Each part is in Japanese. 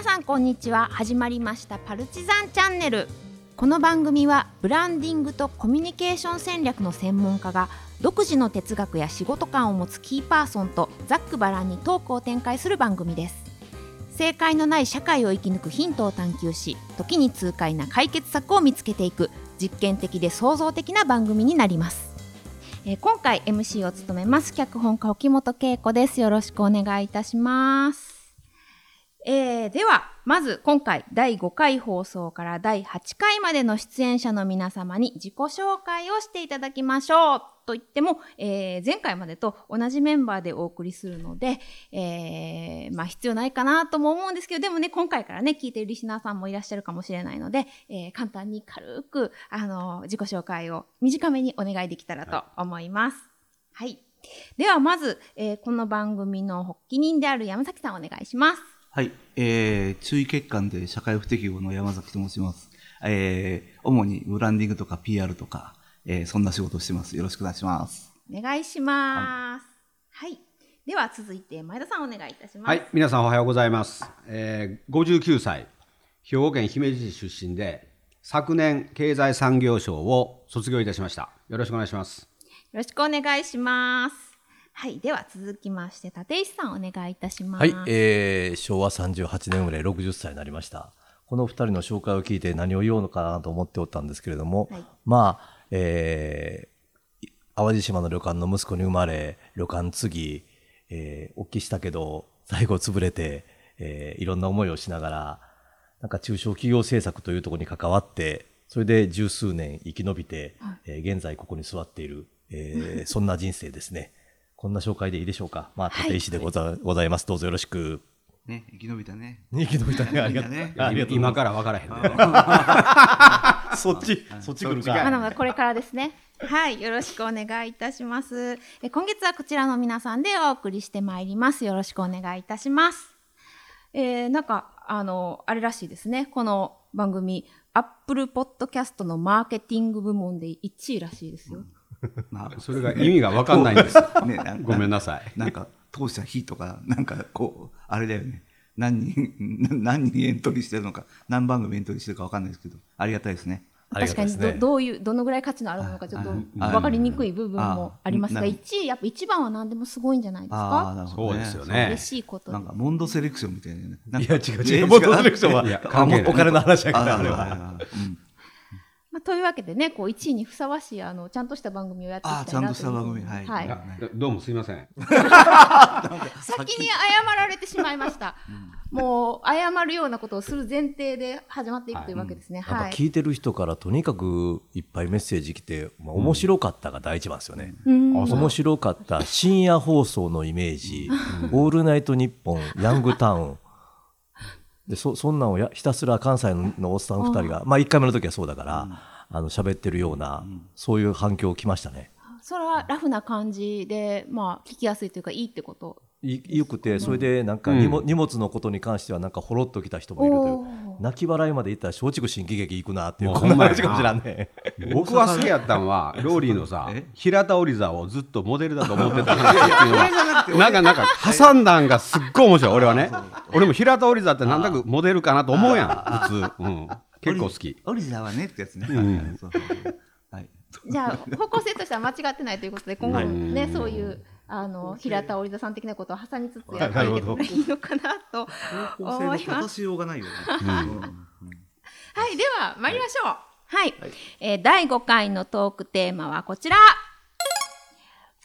皆さんこんにちは。始まりましたパルチザンチャンネル。この番組はブランディングとコミュニケーション戦略の専門家が独自の哲学や仕事観を持つキーパーソンとざっくばらんにトークを展開する番組です。正解のない社会を生き抜くヒントを探求し時に痛快な解決策を見つけていく実験的で創造的な番組になります。えー今回 MC を務めます。脚本家沖本恵子です。よろしくお願いいたします。えーではまず今回第5回放送から第8回までの出演者の皆様に自己紹介をしていただきましょうと言っても、えー前回までと同じメンバーでお送りするので、えーまあ必要ないかなとも思うんですけどでもね今回からね聞いているリスナーさんもいらっしゃるかもしれないので、えー簡単に軽くあの自己紹介を短めにお願いできたらと思います。はい、ではまず、えーこの番組の発起人である山崎さんお願いします。はい、えー、注意欠陥で社会不適合の山崎と申します。えー、主にブランディングとか PR とか、えー、そんな仕事をしてます。よろしくお願いします。お願いします。はい。では続いて前田さんお願いいたします。はい、皆さんおはようございます。えー、59歳、兵庫県姫路市出身で、昨年経済産業省を卒業いたしました。よろしくお願いします。よろしくお願いします。はい。では続きまして立石さんお願いいたします。はい、えー昭和38年生まれ60歳になりました。この二人の紹介を聞いて何を言おうのかなと思っておったんですけれども、はいまあ、えー淡路島の旅館の息子に生まれ、旅館継ぎ、えー、大きしたけど、最後潰れて、えーいろんな思いをしながら、なんか中小企業政策というところに関わって、それで十数年生き延びて、えー現在ここに座っている、えーそんな人生ですね。こんな紹介でいいでしょうか。まあ、立石でござ,、ございます。どうぞよろしく。ね、生き延びたね。生き延びたね。ありがとう。ねありがとう。今から分からへんね。そっち、そっち来るまだか。まだこれからですね。はい。よろしくお願いいたします。え今月はこちらの皆さんでお送りしてまいります。よろしくお願いいたします。えーなんか、あの、あれらしいですね。この番組、Apple Podcast のマーケティング部門で1位らしいですよ。まそれが意味が分かんないんです。あ、ね、なごめんなさい。なんか、当社非とか、なんかこう、あれだよね。何人、な何人エントリーしてるのか、何番組エントリーしてるかわかんないですけど、ありがたいですね。確かにど。どういうどのぐらい価値のあるものかちょっとあ分かりにくい部分もありますがあ1位やっぱ一番は何でもすごいんじゃないですああ、かそうですよね嬉しいことでなんか、モンドセレクションみたいなね。いかや、違う違う。えモンドセレクションは、お金の話やから、ああれは。あというわけでねこう1位にふさわしいあのちゃんとした番組をやっていきたいなあちゃんとした番組はい。はい。あどうもすいません。先に謝られてしまいました、もう謝るようなことをする前提で始まっていくというわけですね。なん。はい、か聞いてる人からとにかくいっぱいメッセージ来て、まあ、面白かったが第一番ですよね。うん。面白かった深夜放送のイメージ、オールナイトニッポン、ヤングタウン。でそそんなんをやひたすら関西のおっさん2人が、まあ1回目の時はそうだから、あの喋ってるような、そういう反響来ましたね。それはラフな感じでまあ聞きやすいというかいいってこと？いよくて、それでなんか荷物,、荷物のことに関してはなんかほろっときた人もいるといおうー泣き笑いまでいったら松竹新喜劇行くなっていうこんなかもしらんね。僕は好きやったんは、ローリーのさえ、平田織座をずっとモデルだと思ってたっていうのは、なんかなんか挟んだんがすっごい面白い。俺はね。俺も平田織座ってなんだかモデルかなと思うやん、普通。うん。結構好き。オリジナルはねってやつね。んそうそうそうはい。じゃあ方向性としては間違ってないということで今後もね、うんそういうあの平田織田さん的なことを挟みつつやっていけたらいいのかなと構成の立たしようがないよね。はい、では参りましょう。はい、えー第5回のトークテーマはこちら。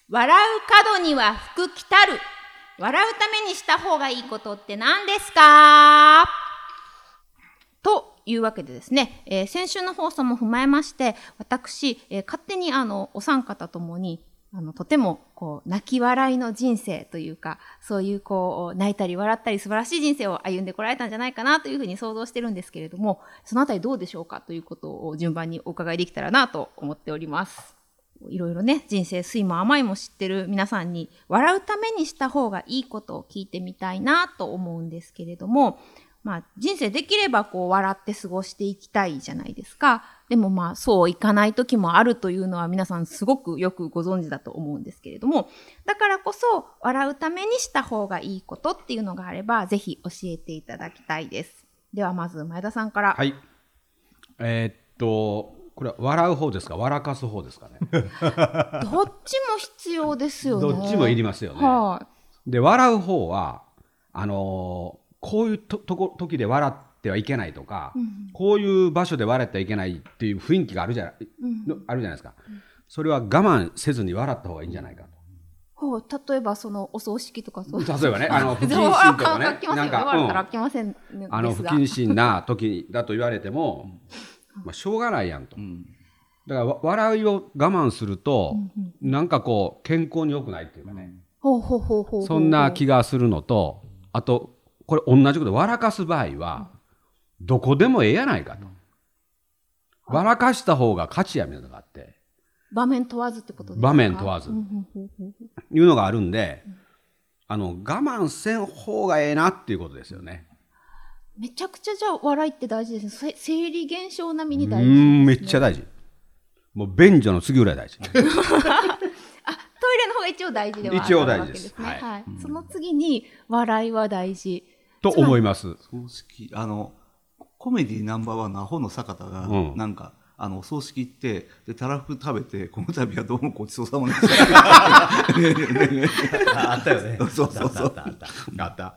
笑う角には福来たる。笑うためにした方がいいことって何ですか？というわけでですね、えー先週の放送も踏まえまして、私、えー勝手にあのお三方ともにあのとてもこう泣き笑いの人生というかそういうこう泣いたり笑ったり素晴らしい人生を歩んでこられたんじゃないかなというふうに想像してるんですけれどもそのあたりどうでしょうかということを順番にお伺いできたらなと思っております。いろいろね人生酸いも甘いも知ってる皆さんに笑うためにした方がいいことを聞いてみたいなと思うんですけれどもまあ、人生できればこう笑って過ごしていきたいじゃないですか。でもまあそういかない時もあるというのは皆さんすごくよくご存知だと思うんですけれども、だからこそ笑うためにした方がいいことっていうのがあれば、ぜひ教えていただきたいです。ではまず前田さんから。はい。えーっと、これは笑う方ですか、笑かす方ですかね？どっちも必要ですよね。どっちもいりますよね。はい、で、笑う方は、あのーこういうととこ時で笑ってはいけないとか、うんこういう場所で笑ってはいけないっていう雰囲気があるじゃない、うんのあるじゃないですか。それは我慢せずに笑った方がいいんじゃないかと。ほう例えばそのお葬式とかそう。いう。例えばね、あの不謹慎とかね。なんか、うん。あの不謹慎な時だと言われても、まあ、しょうがないやんと。うん。だからわ笑いを我慢すると、なんかこう健康に良くないっていうかね、ほうほうほうほうほう。そんな気がするのとあとこれ同じこと笑かす場合はどこでもええやないかと、笑かした方が勝ちやみたいなのがあって。場面問わずってことですか？場面問わず。いうのがあるんであの我慢せん方がええなっていうことですよね。めちゃくちゃじゃあ笑いって大事ですね。せ生理現象並みにう大事ね、ーんめっちゃ大事。もう便所の次ぐらい大事。あトイレの方が一応大事ではあ一応るわ大事です。はい。はい。その次に笑いは大事。と思います。葬式あのコメディナンバーワンのアホの坂田が、うんなんかあのお葬式行ってでたらふく食べてこの度はどうもごちそうさまでしたあったよね。そうそうそうあったあったあったあった。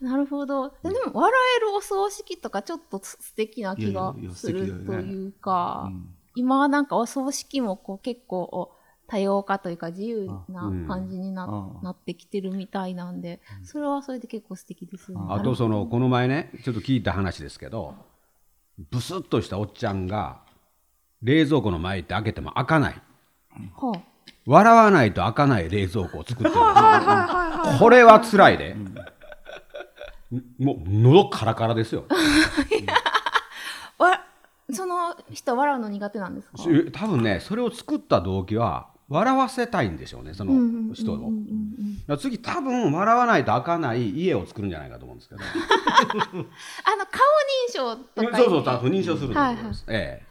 なるほど。でも笑えるお葬式とかちょっと素敵な気がいやいやいやするというか、うん今はなんかお葬式もこう結構多様化というか自由な感じにな,、うんなってきてるみたいなんで、それはそれで結構素敵ですよね。あとそのこの前ねちょっと聞いた話ですけどブスッとしたおっちゃんが冷蔵庫の前って開けても開かない。はあ笑わないと開かない冷蔵庫を作ってる。これは辛いで、もう喉カラカラですよ。わその人笑うの苦手なんですか？し多分ねそれを作った動機は笑わせたいんでしょうねその人を、次多分笑わないと開かない家を作るんじゃないかと思うんですけど。あの顔認証とかそうそう多分認証すると思います、え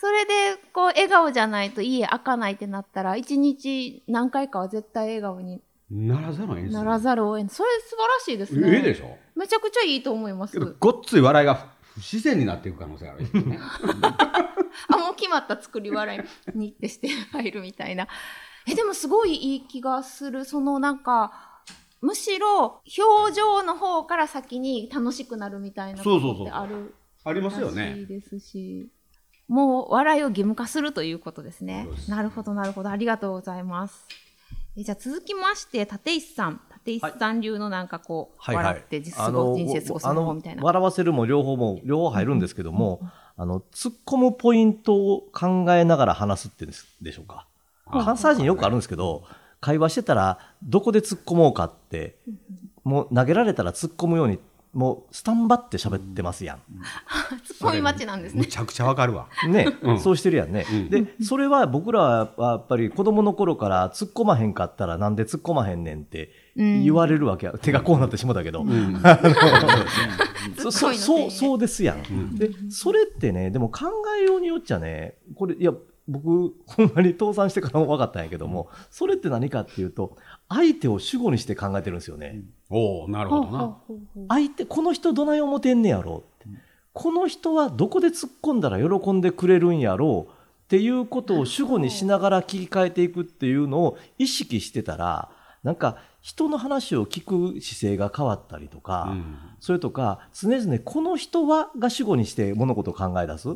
それでこう笑顔じゃないと家開かないってなったら一日何回かは絶対笑顔に。えならざるを得ならざるを得ないそれ素晴らしいですね。ええでしょ。めちゃくちゃいいと思います。ごっつい笑いが不自然になっていく可能性があるね。あもう決まった作り笑いにってして入るみたいな。えでもすごいいい気がする。そのなんかむしろ表情の方から先に楽しくなるみたいなことっそうそう。そうてあるありますよね。いですしもう笑いを義務化するということですね。なるほどなるほど。ありがとうございますえじゃあ続きまして立石さん。立石さん流のなんかこう、はい。はい笑って過ご人生過ごす方法みたいな。笑わせるも両方も両方入るんですけども、あの突っ込むポイントを考えながら話すってんですでしょうか。関西人よくあるんですけど会話してたらどこで突っ込もうかってもう投げられたら突っ込むようにもうスタンバって喋ってますやん。ツッコミ待ちなんですね。むちゃくちゃわかるわ。ね、うん。そうしてるやんね、うん。でそれは僕らはやっぱり子供の頃から突っ込まへんかったらなんで突っ込まへんねんって言われるわけや、手がこうなってしもたけど、そうそうですやん、でそれってねでも考えようによっちゃねこれいや僕ほんまに倒産してからも分かったんやけどもそれって何かっていうと相手を主語にして考えてるんですよね、おおなるほどな。相手この人どない思てんねやろうって。この人はどこで突っ込んだら喜んでくれるんやろうっていうことを主語にしながら切り替えていくっていうのを意識してたらなんか人の話を聞く姿勢が変わったりとか、うん。それとか常々この人はが主語にして物事を考え出す。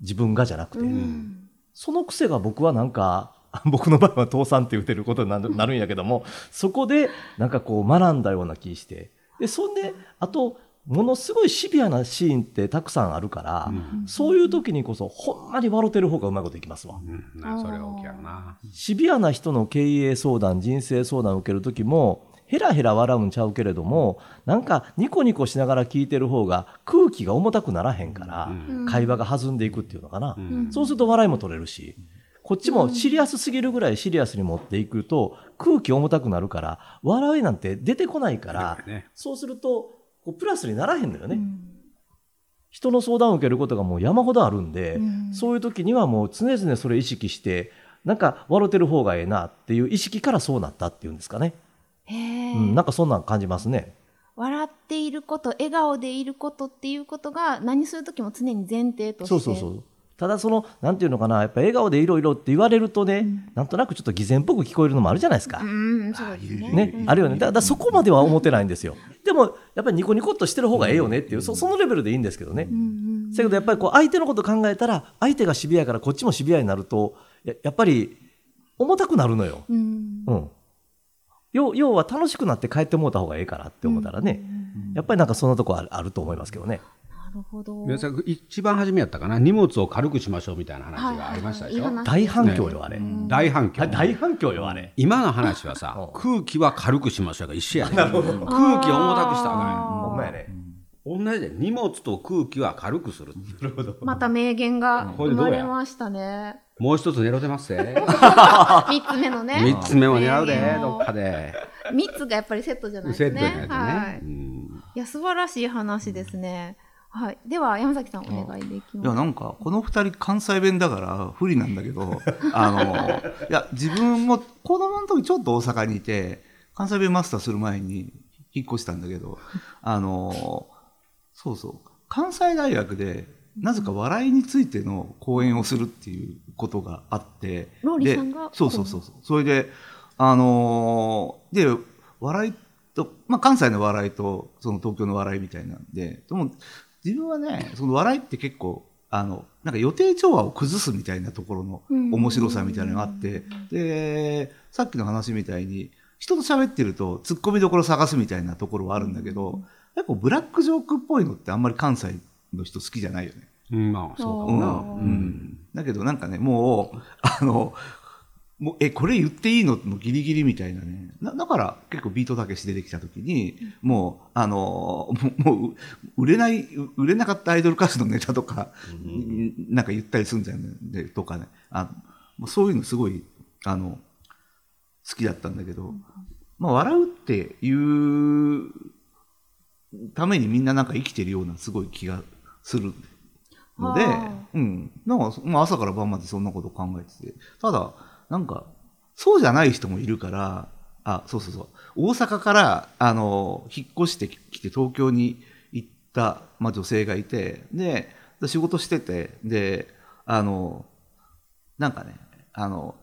自分がじゃなくて、うんその癖が僕はなんか 僕の場合は倒産って言ってることになる んやけどもそこでなんかこう学んだような気して。でそんであとものすごいシビアなシーンってたくさんあるから、うん。そういう時にこそほんまに笑ってる方がうまいこといきますわ。うん。なそれは大きいな。シビアな人の経営相談人生相談を受ける時もヘラヘラ笑うんちゃうけれどもなんかニコニコしながら聞いてる方が空気が重たくならへんから、うん。会話が弾んでいくっていうのかな、うん。そうすると笑いも取れるしこっちもシリアスすぎるぐらいシリアスに持っていくと空気重たくなるから笑いなんて出てこないから、ね。そうするとこうプラスにならへんのよね。うん。人の相談を受けることがもう山ほどあるんで、うん。そういう時にはもう常々それ意識して、なんか笑ってる方がええなっていう意識からそうなったっていうんですかね。うん、なんかそんなん感じますね。笑っていること笑顔でいることっていうことが何する時も常に前提としてそうそうそう。ただその、なんていうのかな、やっぱ笑顔でいろいろって言われるとね、なんとなくちょっと偽善っぽく聞こえるのもあるじゃないですか。うんねね、あるよね。だからそこまでは思ってないんですよ。でも、やっぱりニコニコっとしてる方がええよねっていう、そそのレベルでいいんですけどね。だけどやっぱりこう相手のこと考えたら、相手がシビアやからこっちもシビアになると、ややっぱり重たくなるのよ。うんうん。要要は楽しくなって帰ってもうた方がええからって思ったらね、やっぱりなんかそんなとこあるあると思いますけどね。なるほど。皆さん一番初めやったかな荷物を軽くしましょうみたいな話がありましたでしょ、はいはい大反響よ、あれ。大反響。あ大反響よ、あれ。今の話はさうん空気は軽くしましょうが一緒やね 空気を重たくしたらあほんまやね。同じで荷物と空気は軽くするまた名言がこれどうや？生まれましたねもう一つ狙ってますぜ 三つ目のね。三つ目も狙うで名言をどっかで。三つがやっぱりセットじゃないですね。セットじゃないとはい。ね、うん。いや素晴らしい話ですね。はい。では山崎さんお願いできいますやなんかこの二人関西弁だから不利なんだけど あのいや自分も子供の時ちょっと大阪にいて関西弁マスターする前に引っ越したんだけどあのそうそう。関西大学でなぜか笑いについての講演をするっていうことがあってローリーさんでがそうそうそう。そうそれであので笑いと、まあ、関西の笑いとその東京の笑いみたいなんででも自分はねその笑いって結構あのなんか予定調和を崩すみたいなところの面白さみたいなのがあってでさっきの話みたいに人と喋ってるとツッコミどころ探すみたいなところはあるんだけど結構ブラックジョークっぽいのってあんまり関西の人好きじゃないよね。うんまあそうかうん。うん。だけどなんかねもうあのもうえこれ言っていいの？のギリギリみたいなね。なだから結構ビートたけし出てきた時にもうあの もうもう売れない売れなかったアイドル歌手のネタとか、なんか言ったりするんじゃんでとかね。あもうそういうのすごいあの好きだったんだけど、まあ、笑うっていうためにみんななんか生きてるようなすごい気がするのではあ、うん。なんか、まあ、朝から晩までそんなこと考えてて。ただ、なんか、そうじゃない人もいるから、あ、そうそうそう。大阪から、あの、引っ越してきて東京に行った、まあ、女性がいて、で、仕事してて、で、あの、なんかね、あの、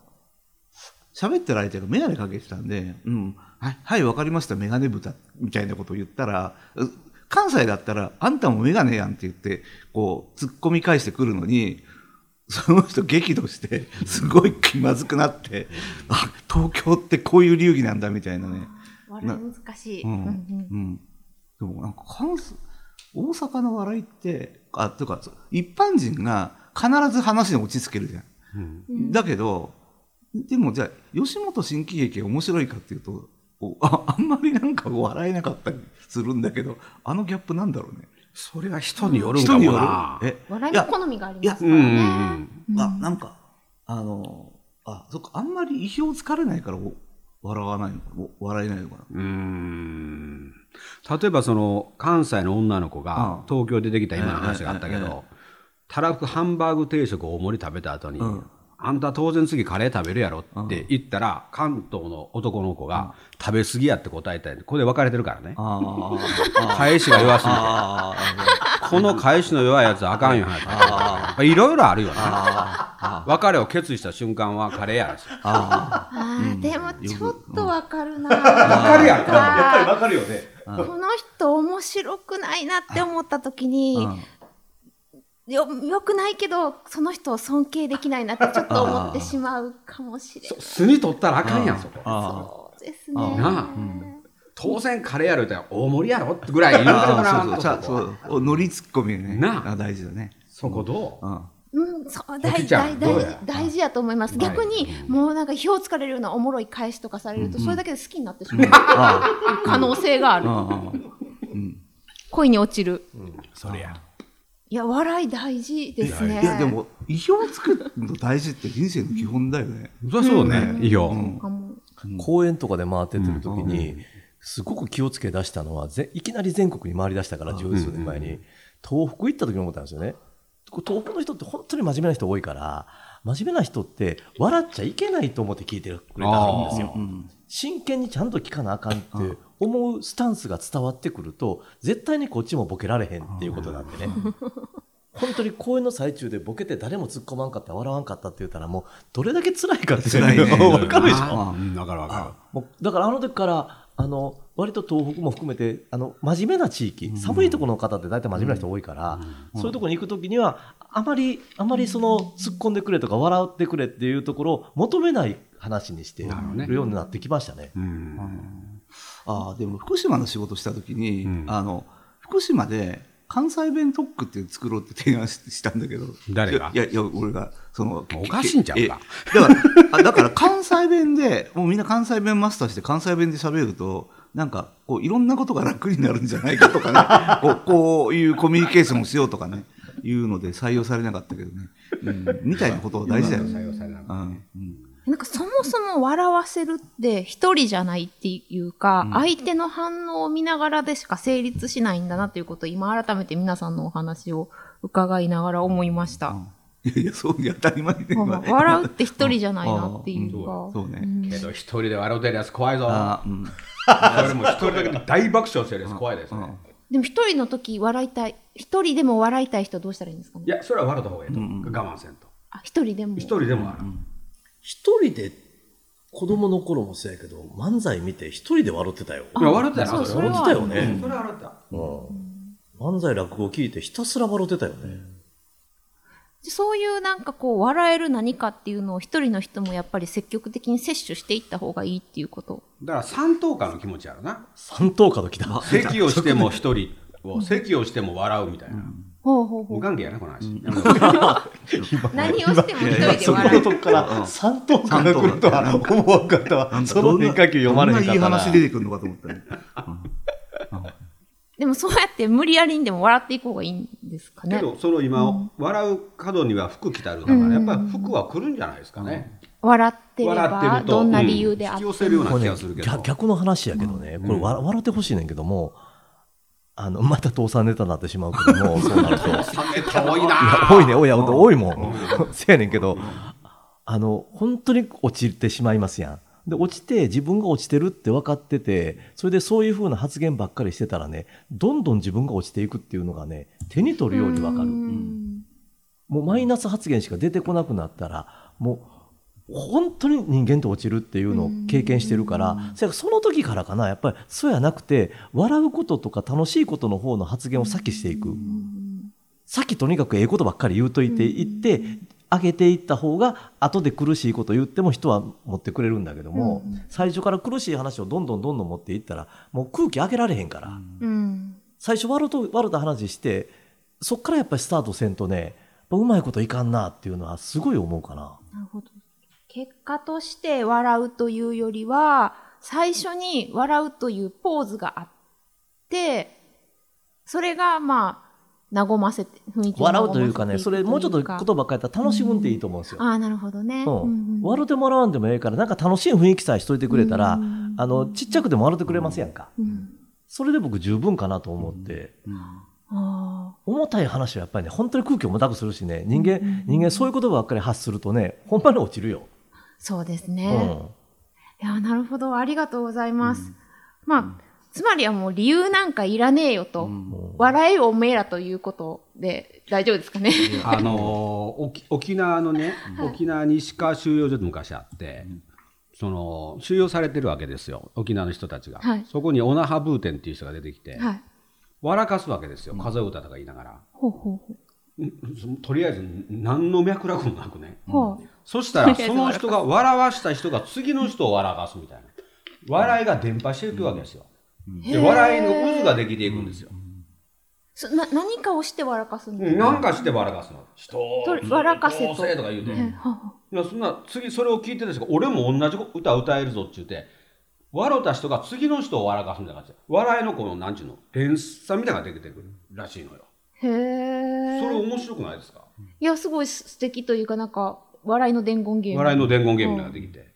喋ってる相手が眼鏡かけてたんで、うん、はい、はい、わかりました、眼鏡豚、みたいなことを言ったら、う関西だったら、あんたも眼鏡やんって言って、こう、突っ込み返してくるのに、その人激怒して、すごい気まずくなって、あ、東京ってこういう流儀なんだ、みたいなね。笑い難しい、うん。うんうんうん。でもなんか関西、大阪の笑いって、あ、というか、一般人が必ず話に落ち着けるじゃん。だけど、でもじゃあ、吉本新喜劇が面白いかっていうと、おああんまりなんか笑えなかったりするんだけど、あのギャップなんだろうね。それは人によるんもな。え？笑いの好みがありますからね。んあ、なんか、あの、あ、そっか、あんまり意表つかれないからお笑わないのか笑えないのかな。うん。うん。例えばその関西の女の子がうん東京出てきた今の話があったけど、たらふくハンバーグ定食を大盛り食べた後に、うんあんた当然次カレー食べるやろって言ったら、関東の男の子が食べ過ぎやって答えたんで。これで分かれてるからね。あー。あ返しが弱すぎて。この返しの弱いやつはあかんよ、やっぱいろいろあるよね。別れを決意した瞬間はカレーやですよ。ああー。でもちょっとわかるな、わかるやん。やっぱりわかるよね。この人面白くないなって思った時に、よよくないけどその人を尊敬できないなってちょっと思ってしまうかもしれない。巣に取ったらあかんやん、そこ。あそうですね。なあ。当然カレーやろって大盛りやろってぐらい言うてもらわんとそうそう。そうそう。ノリツッコミね。なあ。あ大事だね。そこどううん。うん、そうコ大キちゃん大大事どうや？大事やと思います。はい逆に、もうなんか火をつかれるようなおもろい返しとかされると、それだけで好きになってしまう。あ可能性がある。恋に落ちる。それや。いや、笑い大事ですね。いやでも意表をつくの大事って人生の基本だよね。そりゃそうね、いいよ。かも公園とかで回ってってる時に、すごく気をつけ出したのはぜいきなり全国に回り出したから十数年前に、東北行った時に思ったんですよね。東北の人って本当に真面目な人多いから真面目な人って笑っちゃいけないと思って聞いてくれたんですよ。真剣にちゃんと聞かなあかんって思うスタンスが伝わってくると絶対にこっちもボケられへんっていうことなんでね。本当に公演の最中でボケて誰も突っ込まんかった笑わんかったって言ったらもうどれだけ辛いかって辛いね。分かるでしょ。あうんわかるわかもうだからあの時からあの割と東北も含めてあの真面目な地域、寒いところの方って大体真面目な人多いから、そういうところに行く時にはあまりあまりその突っ込んでくれとか笑ってくれっていうところを求めない話にしてなるようになってきましたね。るうん。ああでも福島の仕事した時に、うん。あの福島で関西弁特区っていうの作ろうって提案ししたんだけど。誰が？いやいや俺がそのおかしいんちゃうか。えだからあだから関西弁でもうみんな関西弁マスターして関西弁で喋るとなんかこういろんなことが楽になるんじゃないかとかね。こうこういうコミュニケーションをしようとかね。いうので採用されなかったけどね、うん、みたいなことは大事だよね。採用されなかったうん。うんなんかそもそも笑わせるって一人じゃないっていうか、相手の反応を見ながらでしか成立しないんだなということを今改めて皆さんのお話を伺いながら思いました。いやいやそう当たり前で笑うって一人じゃないなっていうか。そうね。ん。けど一人で笑うてるやつ怖いぞ。あうん。それも一人だけで大爆笑してるやつ怖いですね。でも一人の時笑いたい、一人でも笑いたい人どうしたらいいんですかね？いやそれは笑った方がいいと思う。我慢せんと。あ一人でも。一人でも笑う一人で子供の頃もそうやけど漫才見て一人で笑ってたよ。いや笑ったよそうそれ笑ってたよね。それは笑ったうん漫才落語聞いてひたすら笑ってたよね。そういうなんかこう笑える何かっていうのを一人の人もやっぱり積極的に摂取していった方がいいっていうこと。だから三等価の気持ちやろな三等価の来た。席をしても一人を席をしても笑うみたいなほうほう。無関係やなこの話 何をしても一人でそこ笑う。のとこから三等価が来るとは思わんかったわ。その変化球読まれへんかったいいな。話出てくるのかと思ったね。でもそうやって無理やりにでも笑っていく方がいいんですかね。けどその今笑う角には服着たるだからやっぱり服は来るんじゃないですかね笑ってればどんな理由であうんっても引き寄せるような気がするけど逆逆の話やけどね、これわ笑ってほしいねんけども、あの、また倒産ネタになってしまうけども、そうなると。いや多いな多いね、多いや、多いもん。せやねんけど、あの、本当に落ちてしまいますやん。で、落ちて、自分が落ちてるって分かってて、それでそういうふうな発言ばっかりしてたらね、どんどん自分が落ちていくっていうのがね、手に取るように分かる。うんもうマイナス発言しか出てこなくなったら、もう本当に人間って落ちるっていうのを経験してるから、その時からかな、やっぱりそうやなくて、笑うこととか楽しいことの方の発言を先していく。先とにかくええことばっかり言うといていって、上げていった方が、後で苦しいこと言っても人は持ってくれるんだけども、最初から苦しい話をどんどんどんどん持っていったら、もう空気上げられへんから。うん最初笑うと笑うた話してそっからやっぱりスタートせんとねうまいこといかんなっていうのはすごい思うかな。なるほど。結果として笑うというよりは、最初に笑うというポーズがあって、それがまあ、和ませて、雰囲気を笑うというかねそれもうちょっと言か葉変えたら楽しむんでいいと思うんですよ。ああ、なるほどね。うん。うんうん笑ってもらわんでもええからなんか楽しい雰囲気さえしといてくれたら、うんあのちっちゃくでも笑ってくれますやんか。うんそれで僕十分かなと思って、あ重たい話はやっぱりね本当に空気を重たくするしね人間、人間そういう言葉ばっかり発するとねほんまに落ちるよ。あ、そうですうね。んいや、なるほど。ありがとうございます。まあ、つまりはもう理由なんかいらねえよと。笑えよおめえらということで大丈夫ですかね。あのー沖沖縄のね、沖縄西川収容所って昔あって、その収容されてるわけですよ沖縄の人たちが、はいそこにオナハブーテンっていう人が出てきて、はい。笑かすわけですよ数え歌とか言いながら、ほうほうほうんとりあえず何の脈絡もなくね、う。ほう。そしたら その人が笑わした人が次の人を笑かすみたいな。笑いが伝播していくわけですよ、で笑いの渦ができていくんですよ、そな何かをして笑かすんだ。うんなんかして笑かすの。人を。と笑かせと。とか言うて、いやそんな次それを聞いてる人が俺も同じ歌歌えるぞって言って笑った人が次の人を笑かすんじゃなくて笑いのこのなんちゅうの連鎖みたいなのができてくるらしいのよ。へえ。それ面白くないですか？いや、すごい素敵というか、なんか、笑いの伝言ゲーム。笑いの伝言ゲームみたいなのができて。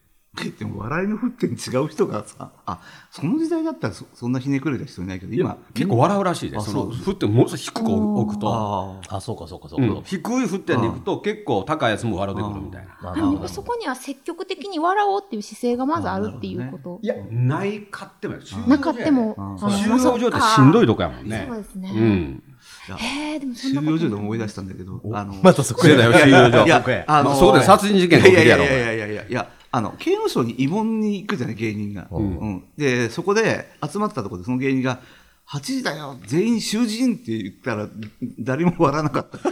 でも笑いの沸点違う人がさあその時代だったらそそんなひねくれた人いないけど今結構笑うらしいであすそのそう振ってものすごい低く置くと、ああそうかそうかそううか、ん、低い振ってに行くと結構高いやつも笑ってくるみたいな。そこには積極的に笑おうっていう姿勢がまずあるっていうこと。いや、ないかってもなかっても、収容所ってしんどいとこやもんね。そうですね。うん。へえ、でもそん収なこと容所で思い出したんだけどあのまたそこそうだよ、収容所。いやあのまあそこで殺人事件が起きるやろ。いやいやいやいやいやいやあの刑務所に慰問に行くじゃない芸人が、でそこで集まったところでその芸人が8時だよ全員囚人って言ったら誰も笑わなかった、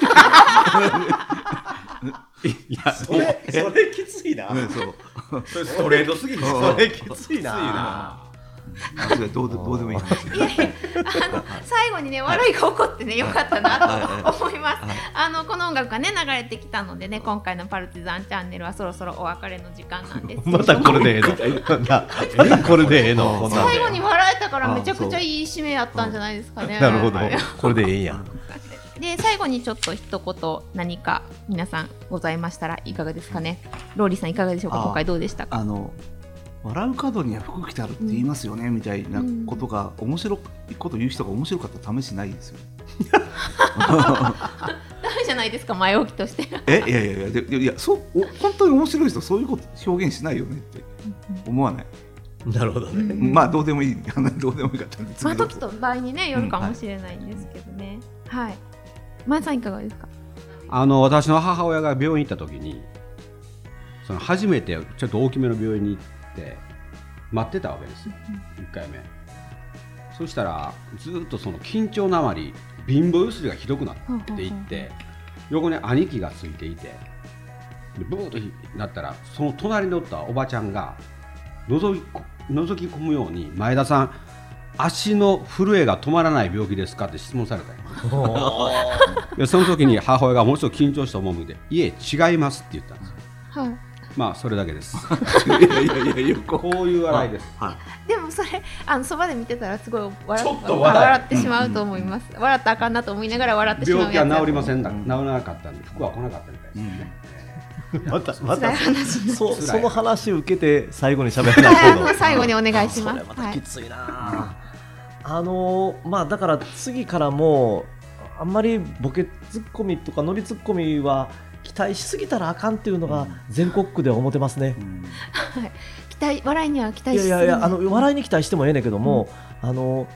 いや、それそれきついな。うんそう。それストレートすぎる。それきついなどうでどうでもいい話。いやいやあの最後にね笑いが起こってねよかったなと思います。あのこの音楽がね流れてきたのでね今回のパルチザンチャンネルはそろそろお別れの時間なんです。またこれでええの。な またこれでええの。最後に笑えたからめちゃくちゃいい締めやったんじゃないですかね。なるほど。はい。これでええん。やで最後にちょっと一言何か皆さんございましたらいかがですかね。ローリーさんいかがでしょうか？今回どうでしたか？あの笑う角には服着てあるって言いますよね、みたいなことが面白いこと言う人が面白かったら試しないですよ。ダメじゃないですか前置きとして。えいやいやいやででいやそうお本当に面白い人そういうこと表現しないよねって思わない？なるほどねまあどうでもいいあの どうでもいいかったんでまあ時と場合にねよるかもしれないんですけどね。はい。前さんいかがですか？あの、私の母親が病院に行った時に、その初めてちょっと大きめの病院に行って、待ってたわけですよ。1回目。そしたら、ずっとその緊張のあまり、貧乏ゆすりがひどくなっていって、横に兄貴がついていて、でブーッとなったら、その隣におったおばちゃんが、覗きこ覗き込むように、前田さん、足の震えが止まらない病気ですかって質問されたんよでその時に母親がもうちょっと緊張した面で、いえ、違いますって言ったんですよ。はい。まあ、それだけです。いやいやいやここういう笑いです。はい。でもそれあのそばで見てたらすごい笑ちょっと笑ってしまうと思います。笑ったらあかんなと思いながら笑ってしまう病気は治りませんだ、うん治らなかったんで、服は来なかったみたいですね。またまたそその話を受けて最後に喋らない最後にお願いします。それまたきついな、あのーまあだから次からもあんまりボケツッコミとかノリツッコミは期待しすぎたらあかんっていうのが全国区では思ってますね、期待笑いには期待いしすぎない。やいやいやあの笑いに期待してもええねんけども、あの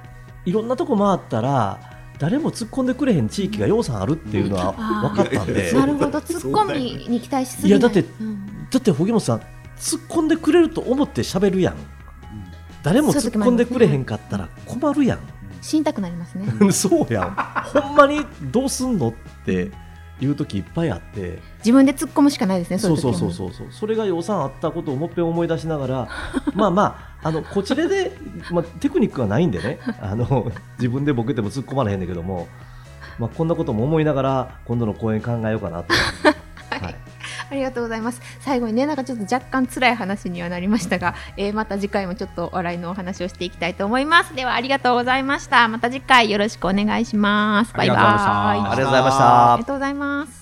いろんなとこ回ったら誰も突っ込んでくれへん地域がようさんあるっていうのは分かったんで、なるほど。ツッコミに期待しすぎない。いやだってうん。だって荻本さん突っ込んでくれると思って喋るやん。誰も突っ込んでくれへんかったら困るやん。死にたくなりますね。そうやん。ほんまにどうすんのっていう時いっぱいあって。自分で突っ込むしかないですねそうそうそうそうそうそれが予算あったことをもっぺん思い出しながら まあまああのこちらで、まあ、テクニックはないんでね。あの自分でボケても突っ込まれへんねんけども、まあ、こんなことも思いながら今度の公演考えようかなと。はいありがとうございます。最後にねなんかちょっと若干辛い話にはなりましたが、えーまた次回もちょっと笑いのお話をしていきたいと思います。ではありがとうございました。また次回よろしくお願いします。バイバイ。ありがとうございました。ありがとうございました。ありがとうございます